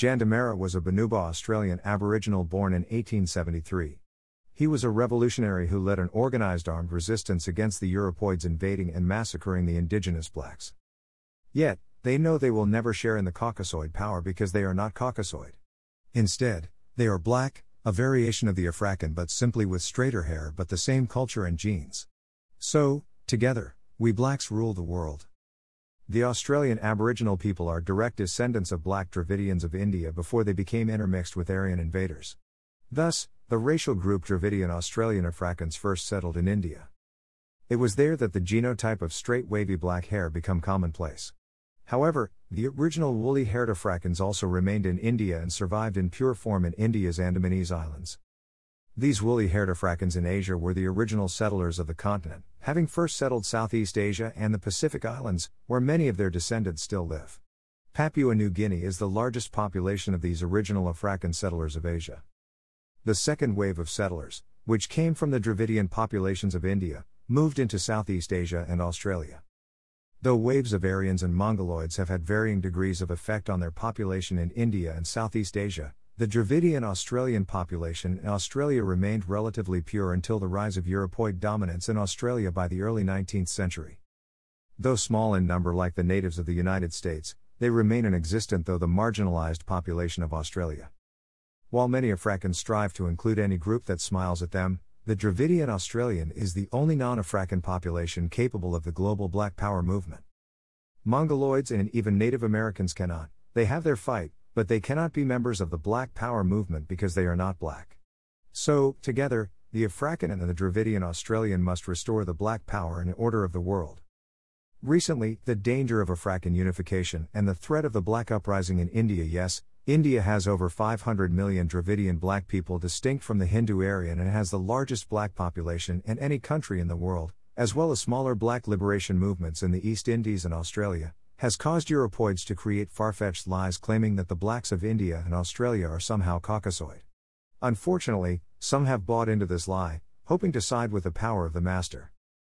Jandamarra was a Bunuba Australian Aboriginal born in 1873. He was a revolutionary who led an organized armed resistance against the Europoids invading and massacring the indigenous blacks. Yet, they know they will never share in the Caucasoid power because they are not Caucasoid. Instead, they are black, a variation of the Afrakan but simply with straighter hair but the same culture and genes. So, together, we blacks rule the world. The Australian Aboriginal people are direct descendants of black Dravidians of India before they became intermixed with Aryan invaders. Thus, the racial group Dravidian Australian Afrakans first settled in India. It was there that the genotype of straight wavy black hair became commonplace. However, the original woolly haired Afrakans also remained in India and survived in pure form in India's Andamanese Islands. These woolly haired Afrakans in Asia were the original settlers of the continent, having first settled Southeast Asia and the Pacific Islands, where many of their descendants still live. Papua New Guinea is the largest population of these original Afrakan settlers of Asia. The second wave of settlers, which came from the Dravidian populations of India, moved into Southeast Asia and Australia. Though waves of Aryans and Mongoloids have had varying degrees of effect on their population in India and Southeast Asia, the Dravidian Australian population in Australia remained relatively pure until the rise of Europoid dominance in Australia by the early 19th century. Though small in number like the natives of the United States, they remain an existent though the marginalized population of Australia. While many Afrakans strive to include any group that smiles at them, the Dravidian Australian is the only non Afrakan population capable of the global Black Power movement. Mongoloids and even Native Americans cannot, they have their fight, but they cannot be members of the Black Power movement because they are not black. So, together, the Afrakan and the Dravidian Australian must restore the Black Power and order of the world. Recently, the danger of Afrakan unification and the threat of the Black Uprising in India yes, India has over 500 million Dravidian black people distinct from the Hindu Aryan and has the largest black population in any country in the world, as well as smaller black liberation movements in the East Indies and Australia, has caused Europoids to create far fetched lies claiming that the blacks of India and Australia are somehow Caucasoid. Unfortunately, some have bought into this lie, hoping to side with the power of the master.